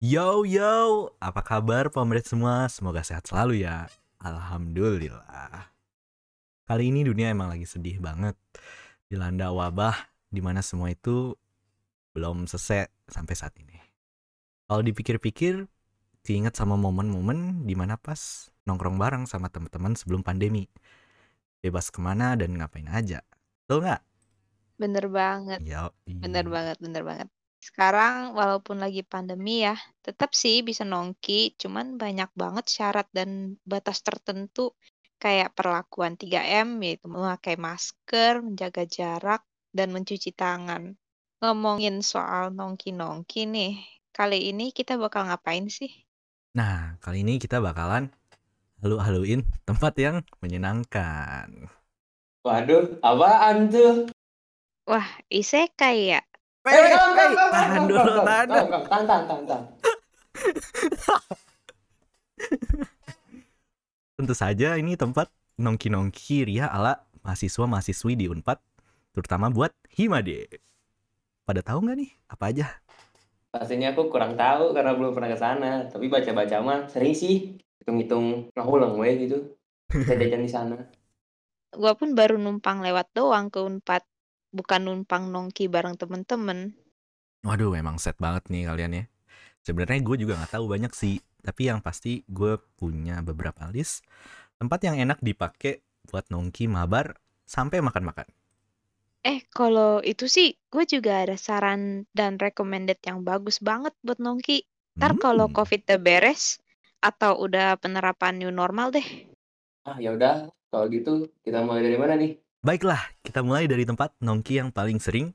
Yo yo, apa kabar pemerintah semua? Semoga sehat selalu ya. Alhamdulillah. Kali ini dunia emang lagi sedih banget. Dilanda wabah di mana semua itu belum selesai sampai saat ini. Kalau dipikir-pikir, keinget sama momen-momen di mana pas nongkrong bareng sama teman-teman sebelum pandemi. Bebas ke mana dan ngapain aja. Betul nggak? Bener banget. Yo, Bener banget, bener banget. Sekarang walaupun lagi pandemi ya, tetap sih bisa nongki, cuman banyak banget syarat dan batas tertentu kayak perlakuan 3M yaitu memakai masker, menjaga jarak, dan mencuci tangan. Ngomongin soal nongki-nongki nih, kali ini kita bakal ngapain sih? Nah, kali ini kita bakalan halu-haluin tempat yang menyenangkan. Waduh, apaan tuh? Wah, isekai ya? Wey, wey, wey, tahan dulu, tahan dulu. Tahan, tahan, tahan, tahan. Tentu saja ini tempat nongki-nongki ria ala mahasiswa-mahasiswi di Unpad, terutama buat Himade. Pada tahu nggak nih apa aja? Pastinya aku kurang tahu karena belum pernah ke sana. Tapi baca-baca mah sering sih hitung-hitung ngahulang we gitu. Jajan di sana. Gua pun baru numpang lewat doang ke Unpad, bukan numpang nongki bareng temen-temen. Waduh, emang set banget nih kalian ya. Sebenarnya gue juga nggak tahu banyak sih, tapi yang pasti gue punya beberapa list tempat yang enak dipakai buat nongki mabar sampai makan-makan. Eh, kalau itu sih gue juga ada saran dan recommended yang bagus banget buat nongki. Ntar kalau Hmm. COVID udah beres atau udah penerapan new normal deh. Ah, ya udah. Kalau gitu kita mulai dari mana nih? Baiklah, kita mulai dari tempat nongki yang paling sering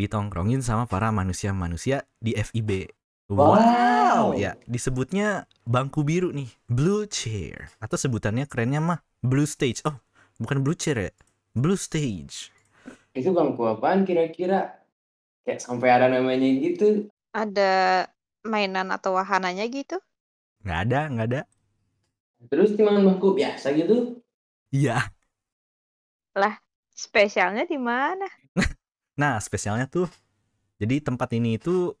ditongkrongin sama para manusia-manusia di FIB. Wow. Ya, disebutnya bangku biru nih, blue chair. Atau sebutannya kerennya mah blue stage. Oh, bukan blue chair ya, blue stage. Itu bangku apaan kira-kira? Kayak sampai ada namanya gitu. Ada mainan atau wahananya gitu? Nggak ada, nggak ada. Terus cuma bangku biasa gitu. Iya. Spesialnya di mana? Nah, spesialnya tuh, jadi tempat ini itu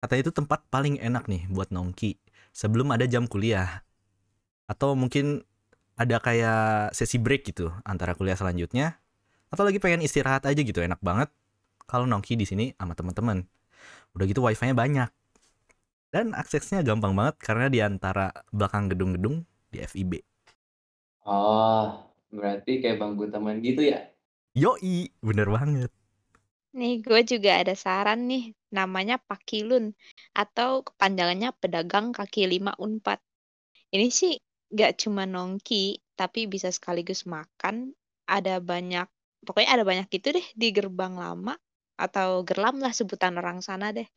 katanya itu tempat paling enak nih buat nongki sebelum ada jam kuliah. Atau mungkin ada kayak sesi break gitu antara kuliah selanjutnya atau lagi pengen istirahat aja gitu enak banget kalau nongki di sini sama teman-teman. Udah gitu wifi-nya banyak. Dan aksesnya gampang banget karena di antara belakang gedung-gedung di FIB. Oh, berarti kayak bangku taman gitu ya? Yoi, bener banget. Nih, gue juga ada saran nih. Namanya Pakilun atau kepanjangannya Pedagang Kaki Lima Unpad. Ini sih gak cuma nongki, tapi bisa sekaligus makan. Ada banyak, pokoknya ada banyak gitu deh di gerbang lama atau gerlam lah sebutan orang sana deh.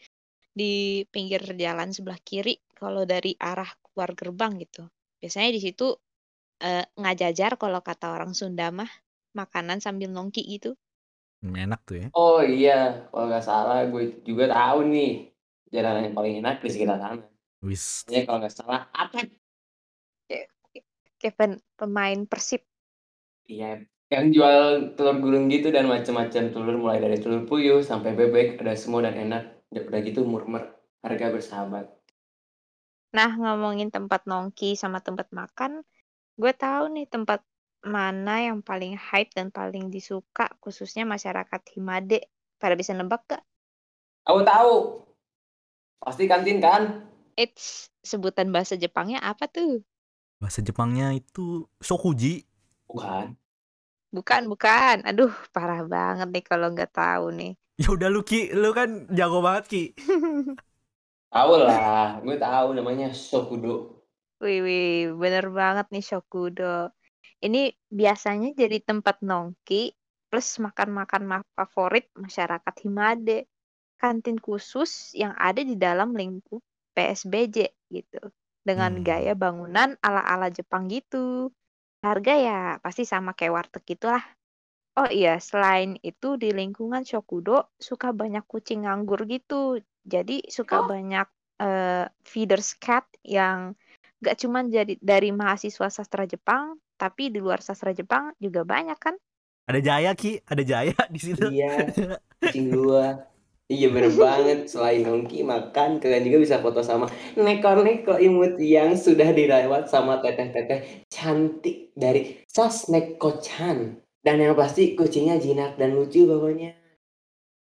Di pinggir jalan sebelah kiri kalau dari arah keluar gerbang gitu. Biasanya di situ eh, ngajajar kalau kata orang Sunda mah makanan sambil nongki gitu. Hmm, Enak tuh ya. Oh iya, kalau nggak salah gue juga tahu nih jalan yang paling enak di sekitar sana. Wis. Ya kalau nggak salah apa? Pen- pemain Persib Iya, yang jual telur gulung gitu dan macam-macam telur mulai dari telur puyuh sampai bebek ada semua dan enak. Udah, udah gitu murmer, harga bersahabat. Nah, ngomongin tempat nongki sama tempat makan, gue tahu nih tempat mana yang paling hype dan paling disuka khususnya masyarakat Himade. Pada bisa nebak gak? Aku tahu, pasti kantin kan? It's sebutan bahasa Jepangnya apa tuh? Bahasa Jepangnya itu shokuji. Bukan. Bukan, bukan. Aduh, parah banget nih kalau nggak tahu nih. Ya udah lu Ki, lu kan jago banget Ki. Tahu lah, gue tahu namanya Shokudo. Wih, wih, bener banget nih Shokudo. Ini biasanya jadi tempat nongki plus makan-makan ma- favorit masyarakat Himade. Kantin khusus yang ada di dalam lingkup PSBJ gitu. Dengan Hmm. gaya bangunan ala-ala Jepang gitu. Harga ya pasti sama kayak warteg gitulah. Oh iya, selain itu di lingkungan Shokudo suka banyak kucing nganggur gitu. Jadi suka Oh. banyak eh, feeders cat yang gak cuman jadi dari mahasiswa sastra Jepang, tapi di luar sastra Jepang juga banyak kan? Ada Jaya Ki, ada Jaya di situ. Iya, kucing gua. Iya bener banget. Selain nongki makan, kalian juga bisa foto sama neko-neko imut yang sudah dirawat sama teteh-teteh cantik dari Sas Neko-chan. Dan yang pasti kucingnya jinak dan lucu pokoknya.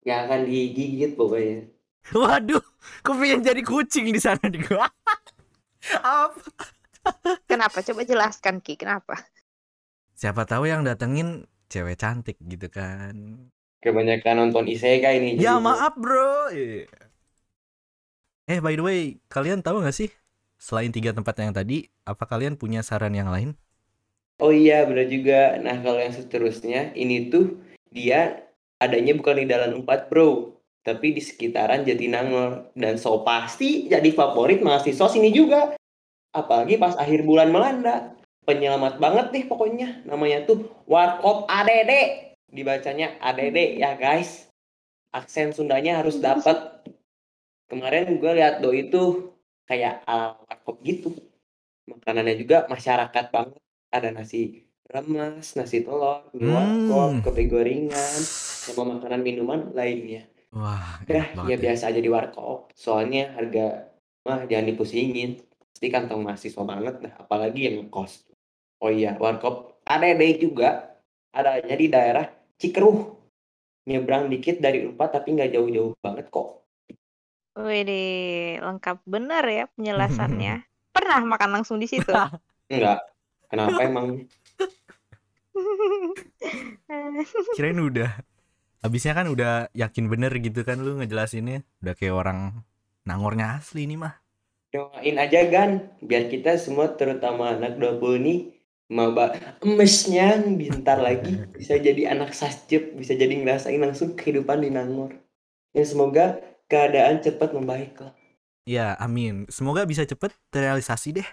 Gak akan digigit pokoknya. Waduh, kok pengen jadi kucing di sana di gua. Apa? Kenapa? Coba jelaskan Ki, kenapa? Siapa tahu yang datengin cewek cantik gitu kan. Kebanyakan nonton isekai nih. Ya maaf bro. Iya. Eh by the way, kalian tahu nggak sih selain tiga tempat yang tadi, apa kalian punya saran yang lain? Oh iya bener juga. Nah kalau yang seterusnya ini tuh dia adanya bukan di Dalan 4 bro. Tapi di sekitaran Jatinangor. Dan so pasti jadi favorit mahasiswa sini juga. Apalagi pas akhir bulan melanda. Penyelamat banget nih pokoknya. Namanya tuh Warkop ADD. Dibacanya ADD ya guys. Aksen Sundanya harus dapat. Kemarin gue lihat doi itu kayak ala warkop gitu. Makanannya juga masyarakat banget. Ada nasi remes, nasi telur, warkop, Hmm. kopi gorengan, sama makanan minuman lainnya. Wah, enak ya ya. biasa aja di warkop. Soalnya harga mah jangan dipusingin. Pasti kantong mahasiswa banget dah, apalagi yang ngekos. Oh iya, warkop ADD juga adanya di daerah Cikeruh. Nyebrang dikit dari Unpad tapi nggak jauh-jauh banget kok. Wih, lengkap bener ya penjelasannya. Pernah makan langsung di situ? Enggak. Kenapa emang? Kirain udah. Habisnya kan udah yakin bener gitu kan lu ngejelasinnya. Udah kayak orang nangornya asli nih mah. Doain aja Gan, biar kita semua terutama anak 20 nih maba emesnya bentar lagi bisa jadi anak sasjep, bisa jadi ngerasain langsung kehidupan di Nangor. Ya semoga keadaan cepat membaik lah. Ya, amin. Semoga bisa cepet terrealisasi deh.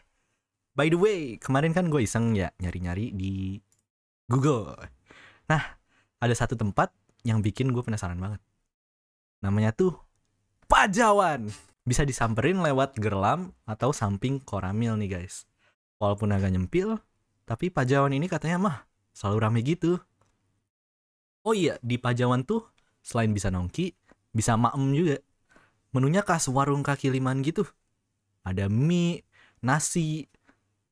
By the way, kemarin kan gue iseng ya nyari-nyari di Google. Nah, ada satu tempat yang bikin gue penasaran banget. Namanya tuh Pajawan. Bisa disamperin lewat Gerlam atau samping Koramil nih guys. Walaupun agak nyempil, tapi Pajawan ini katanya mah selalu rame gitu. Oh iya, di Pajawan tuh selain bisa nongki, bisa maem juga menunya khas warung kaki liman gitu. Ada mie, nasi,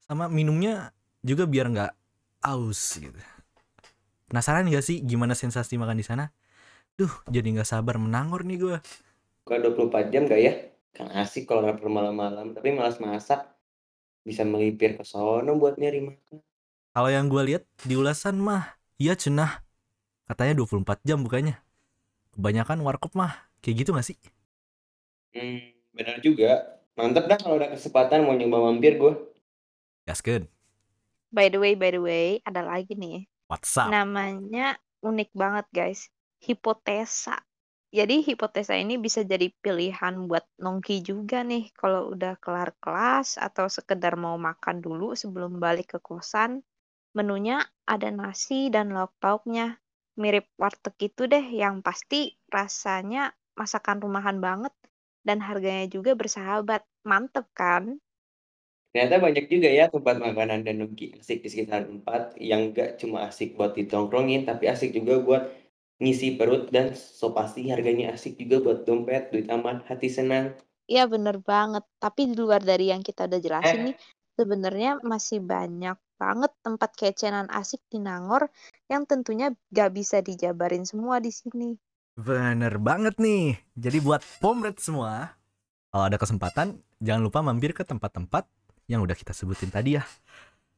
sama minumnya juga biar nggak aus gitu. Penasaran gak sih gimana sensasi makan di sana? Duh, jadi nggak sabar menangor nih gue. Buka 24 jam gak ya? Kan asik kalau lapar malam-malam, tapi malas masak. Bisa melipir ke sono buat nyari makan. Kalau yang gue lihat di ulasan mah, iya cenah. Katanya 24 jam bukanya. Kebanyakan warkop mah kayak gitu gak sih? Hmm, benar juga. Mantep dah kalau ada kesempatan mau nyoba mampir gue. Gaskeun. By the way, by the way, ada lagi nih. WhatsApp. Namanya unik banget, guys. Hipotesa. Jadi hipotesa ini bisa jadi pilihan buat nongki juga nih kalau udah kelar kelas atau sekedar mau makan dulu sebelum balik ke kosan. Menunya ada nasi dan lauk pauknya. Mirip warteg itu deh yang pasti rasanya masakan rumahan banget dan harganya juga bersahabat. Mantep kan? Ternyata banyak juga ya tempat makanan dan nongki asik di sekitar tempat yang gak cuma asik buat ditongkrongin, tapi asik juga buat ngisi perut dan so pasti harganya asik juga buat dompet, duit aman, hati senang. Iya bener banget. Tapi di luar dari yang kita udah jelasin Eh. nih, sebenarnya masih banyak banget tempat kecenan asik di Nangor yang tentunya gak bisa dijabarin semua di sini. Bener banget nih. Jadi buat pomret semua, kalau ada kesempatan, jangan lupa mampir ke tempat-tempat yang udah kita sebutin tadi ya.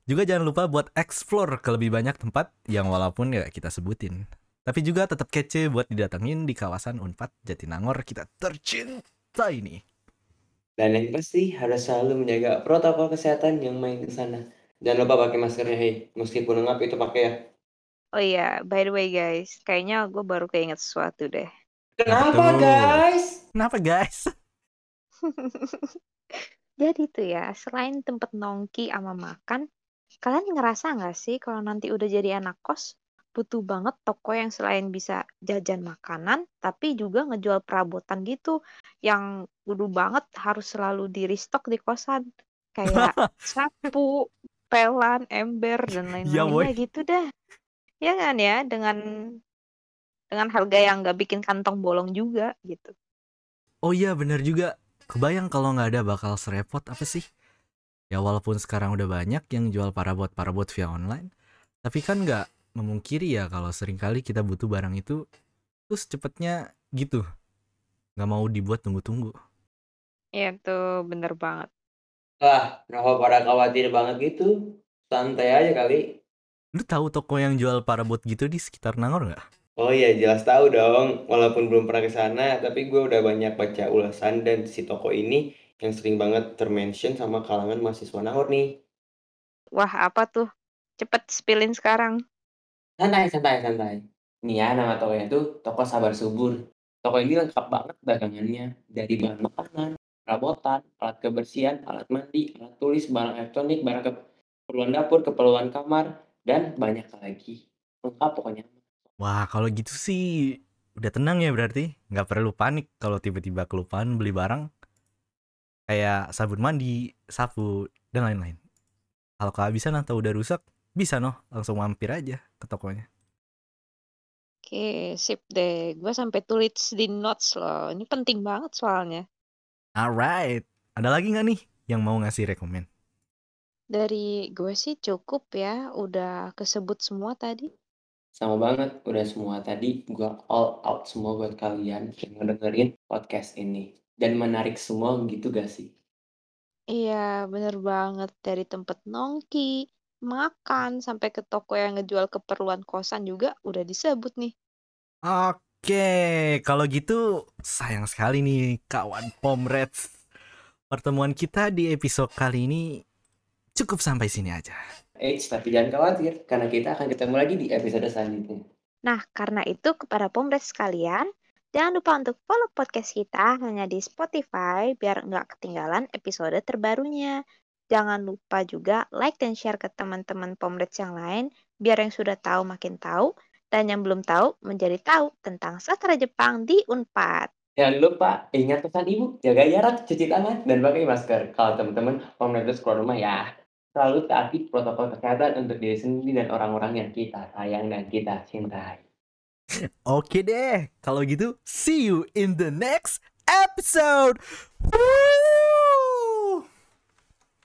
Juga jangan lupa buat explore ke lebih banyak tempat yang walaupun ya kita sebutin. Tapi juga tetap kece buat didatengin di kawasan Unpad Jatinangor kita tercinta ini. Dan yang pasti harus selalu menjaga protokol kesehatan yang main ke sana. Jangan lupa pakai maskernya, hei. Meskipun lengkap itu pakai ya. Oh iya, by the way guys, kayaknya gue baru keinget sesuatu deh. Kenapa tuh? guys? Kenapa guys? Jadi tuh ya, selain tempat nongki sama makan, kalian ngerasa nggak sih kalau nanti udah jadi anak kos, butuh banget toko yang selain bisa jajan makanan, tapi juga ngejual perabotan gitu, yang kudu banget harus selalu di restock di kosan. Kayak sapu, pelan, ember, dan Iya, lain-lainnya gitu dah. Ya kan ya, dengan dengan harga yang nggak bikin kantong bolong juga gitu. Oh iya bener juga. Kebayang kalau nggak ada bakal serepot apa sih? Ya walaupun sekarang udah banyak yang jual parabot-parabot via online, tapi kan nggak memungkiri ya kalau sering kali kita butuh barang itu terus cepetnya gitu. Nggak mau dibuat tunggu-tunggu. Iya tuh bener banget. Wah, kenapa pada khawatir banget gitu? Santai aja kali. Lu tahu toko yang jual parabot gitu di sekitar Nangor nggak? Oh iya, jelas tahu dong. Walaupun belum pernah ke sana, tapi gue udah banyak baca ulasan dan si toko ini yang sering banget termention sama kalangan mahasiswa Nangor nih. Wah apa tuh? Cepet spillin sekarang. Santai, santai, santai. Nih ya, nama tokonya tuh Toko Sabar Subur. Toko ini lengkap banget dagangannya. Dari bahan makanan, perabotan, alat kebersihan, alat mandi, alat tulis, barang elektronik, barang keperluan dapur, keperluan kamar, dan banyak lagi. Lengkap pokoknya. Wah kalau gitu sih udah tenang ya berarti. Nggak perlu panik kalau tiba-tiba kelupaan beli barang kayak sabun mandi, sapu, dan lain-lain. Kalau kehabisan atau udah rusak, bisa noh langsung mampir aja ke tokonya. Oke, sip deh. Gue sampai tulis di notes loh. Ini penting banget soalnya. Alright, ada lagi nggak nih yang mau ngasih rekomen? Dari gue sih cukup ya. Udah kesebut semua tadi. Sama banget, udah semua tadi gue all out semua buat kalian yang ngedengerin podcast ini. Dan menarik semua gitu gak sih? Iya, bener banget. Dari tempat nongki, makan, sampai ke toko yang ngejual keperluan kosan juga udah disebut nih. Oke, kalau gitu sayang sekali nih kawan Pomreds. Pertemuan kita di episode kali ini cukup sampai sini aja. Eits, tapi jangan khawatir, karena kita akan ketemu lagi di episode selanjutnya. Nah, karena itu kepada Pomres sekalian, jangan lupa untuk follow podcast kita hanya di Spotify biar nggak ketinggalan episode terbarunya. Jangan lupa juga like dan share ke teman-teman Pomres yang lain biar yang sudah tahu makin tahu dan yang belum tahu menjadi tahu tentang sastra Jepang di Unpad. Jangan lupa ingat pesan ibu, jaga jarak, cuci tangan, dan pakai masker. Kalau teman-teman menetes keluar rumah ya, selalu taati protokol kesehatan untuk diri sendiri dan orang-orang yang kita sayang dan kita cintai. Oke deh, kalau gitu see you in the next episode. Woo!